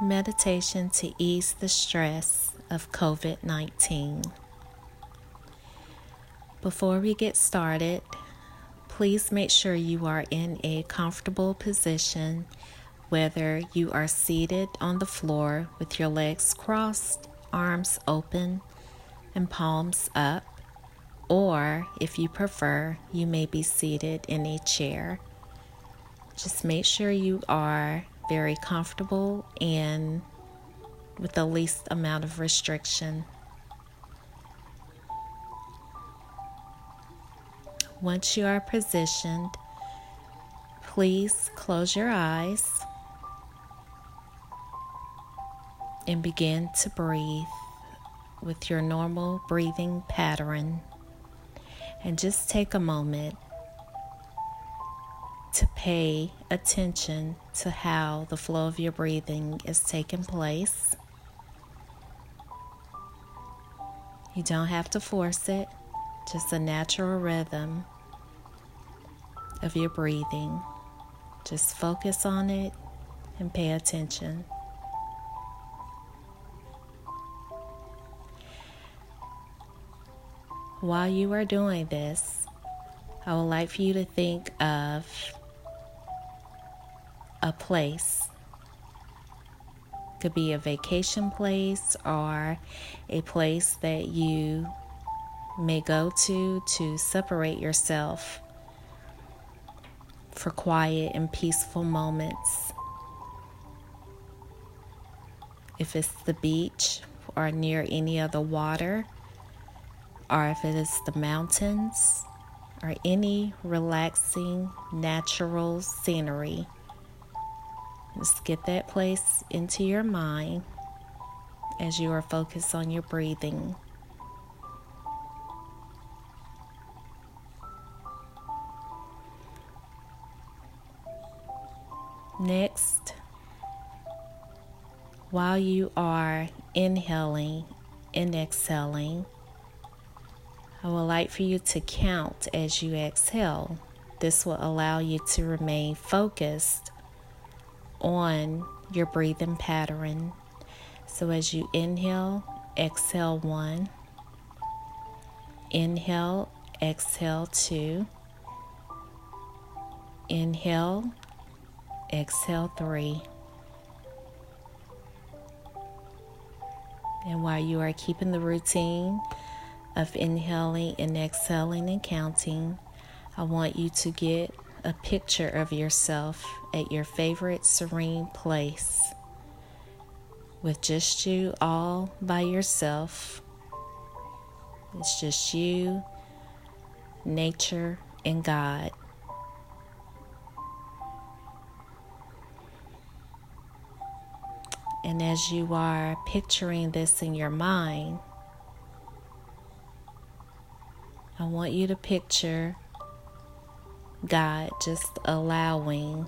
meditation to ease the stress of COVID 19. Before we get started, please make sure you are in a comfortable position, whether you are seated on the floor with your legs crossed, arms open, and palms up, or if you prefer, you may be seated in a chair. Just make sure you are very comfortable and with the least amount of restriction. Once you are positioned, please close your eyes and begin to breathe with your normal breathing pattern. And just take a moment to pay attention to how the flow of your breathing is taking place. You don't have to force it, just a natural rhythm of your breathing. Just focus on it and pay attention. While you are doing this, I would like for you to think of a place. Could be a vacation place or a place that you may go to to separate yourself for quiet and peaceful moments. If it's the beach or near any other water, or if it is the mountains or any relaxing natural scenery. Just get that place into your mind as you are focused on your breathing. Next, while you are inhaling and exhaling, I would like for you to count as you exhale. This will allow you to remain focused on your breathing pattern. So as you inhale, exhale one, inhale, exhale two, inhale, exhale three. And while you are keeping the routine of inhaling and exhaling and counting, I want you to get a picture of yourself at your favorite serene place with just you all by yourself. It's just you, nature, and God. And as you are picturing this in your mind, I want you to picture God just allowing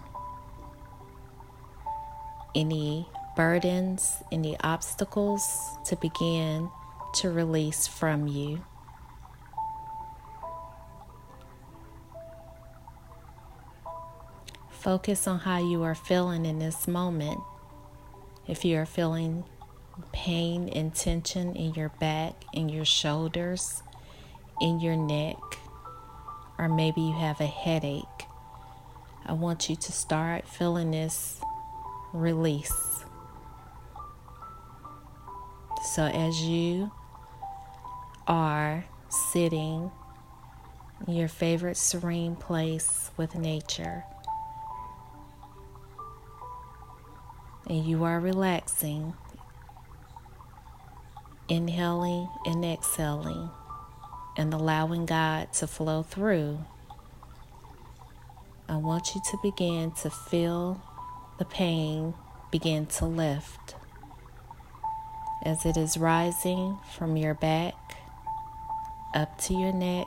any burdens, any obstacles to begin to release from you. Focus on how you are feeling in this moment. If you are feeling pain and tension in your back, in your shoulders, in your neck, or maybe you have a headache, I want you to start feeling this release. So, as you are sitting in your favorite serene place with nature, and you are relaxing, inhaling and exhaling and allowing God to flow through, I want you to begin to feel the pain begin to lift as it is rising from your back up to your neck,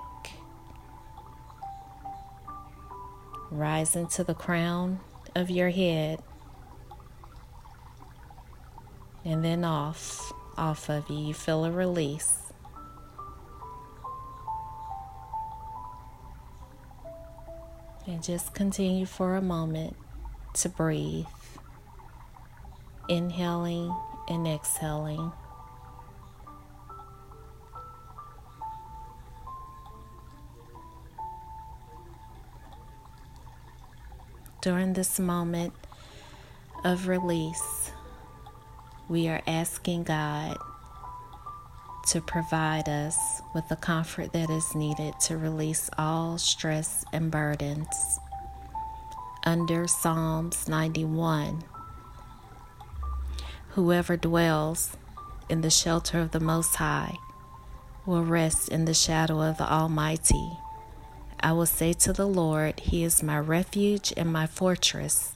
rising to the crown of your head, and then off, off of you. You feel a release. And just continue for a moment to breathe. inhaling and exhaling. During this moment of release, we are asking God to provide us with the comfort that is needed to release all stress and burdens. Under Psalms 91, whoever dwells in the shelter of the Most High will rest in the shadow of the Almighty. I will say to the Lord, He is my refuge and my fortress,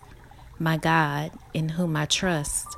my God, in whom I trust.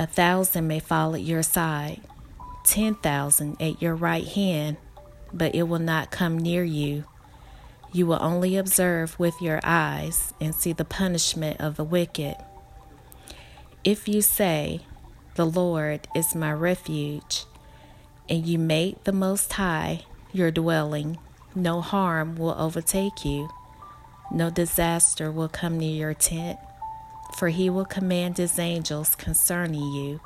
A thousand may fall at your side, ten thousand at your right hand, but it will not come near you. You will only observe with your eyes and see the punishment of the wicked. If you say, The Lord is my refuge, and you make the Most High your dwelling, no harm will overtake you, no disaster will come near your tent for he will command his angels concerning you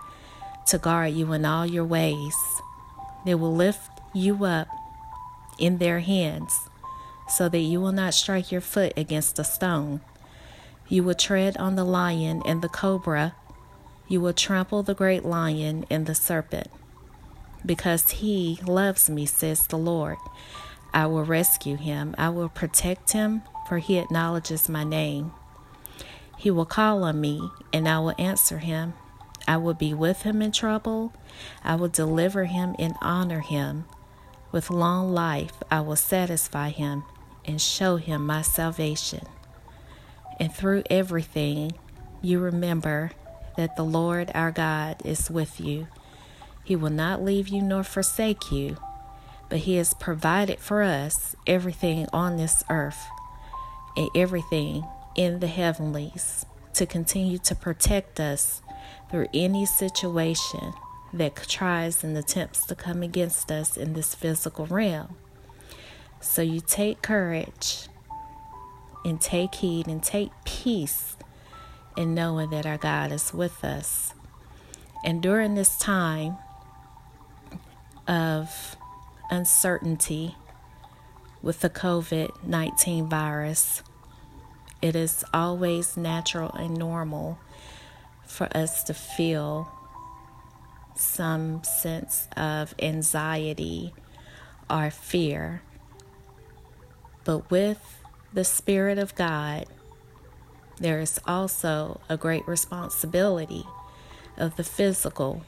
to guard you in all your ways. They will lift you up in their hands so that you will not strike your foot against a stone. You will tread on the lion and the cobra. You will trample the great lion and the serpent. Because he loves me, says the Lord, I will rescue him. I will protect him, for he acknowledges my name. He will call on me, and I will answer him. I will be with him in trouble. I will deliver him and honor him. With long life, I will satisfy him and show him my salvation. And through everything, you remember that the Lord our God is with you. He will not leave you nor forsake you, but He has provided for us everything on this earth and everything in the heavenlies to continue to protect us through any situation that tries and attempts to come against us in this physical realm. So you take courage and take heed and take peace in knowing that our God is with us. And during this time of uncertainty with the COVID 19 virus, it is always natural and normal for us to feel some sense of anxiety or fear. But with the Spirit of God, there is also a great responsibility of the physical,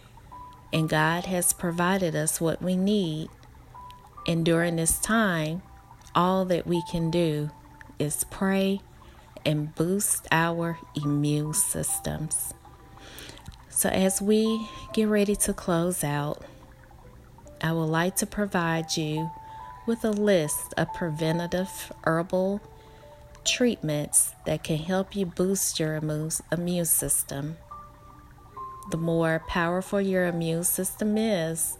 and God has provided us what we need. And during this time, all that we can do is pray and boost our immune systems. So, as we get ready to close out, I would like to provide you with a list of preventative herbal treatments that can help you boost your immune system. The more powerful your immune system is,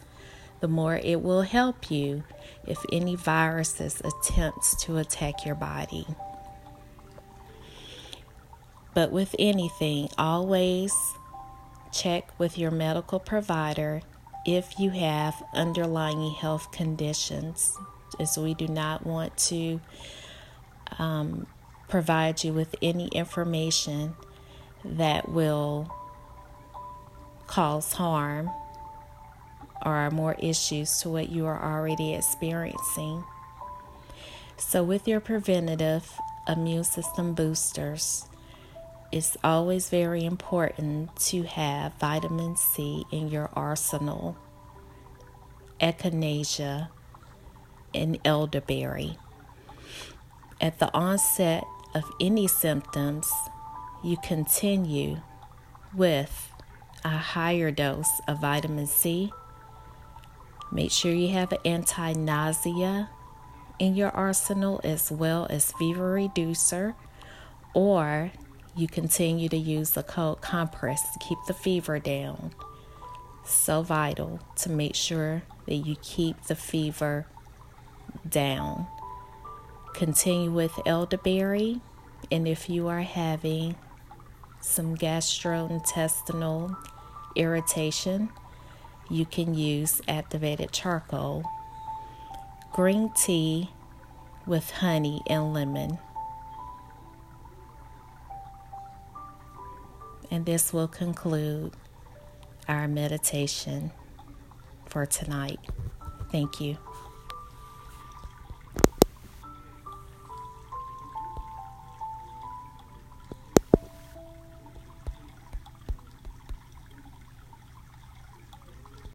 the more it will help you if any viruses attempts to attack your body. But with anything, always check with your medical provider if you have underlying health conditions, as we do not want to um, provide you with any information that will cause harm or more issues to what you are already experiencing. So, with your preventative immune system boosters, it's always very important to have vitamin C in your arsenal, echinacea, and elderberry. At the onset of any symptoms, you continue with a higher dose of vitamin C. Make sure you have an anti nausea in your arsenal as well as fever reducer, or you continue to use the cold compress to keep the fever down. So vital to make sure that you keep the fever down. Continue with elderberry, and if you are having some gastrointestinal irritation, you can use activated charcoal. Green tea with honey and lemon. And this will conclude our meditation for tonight. Thank you.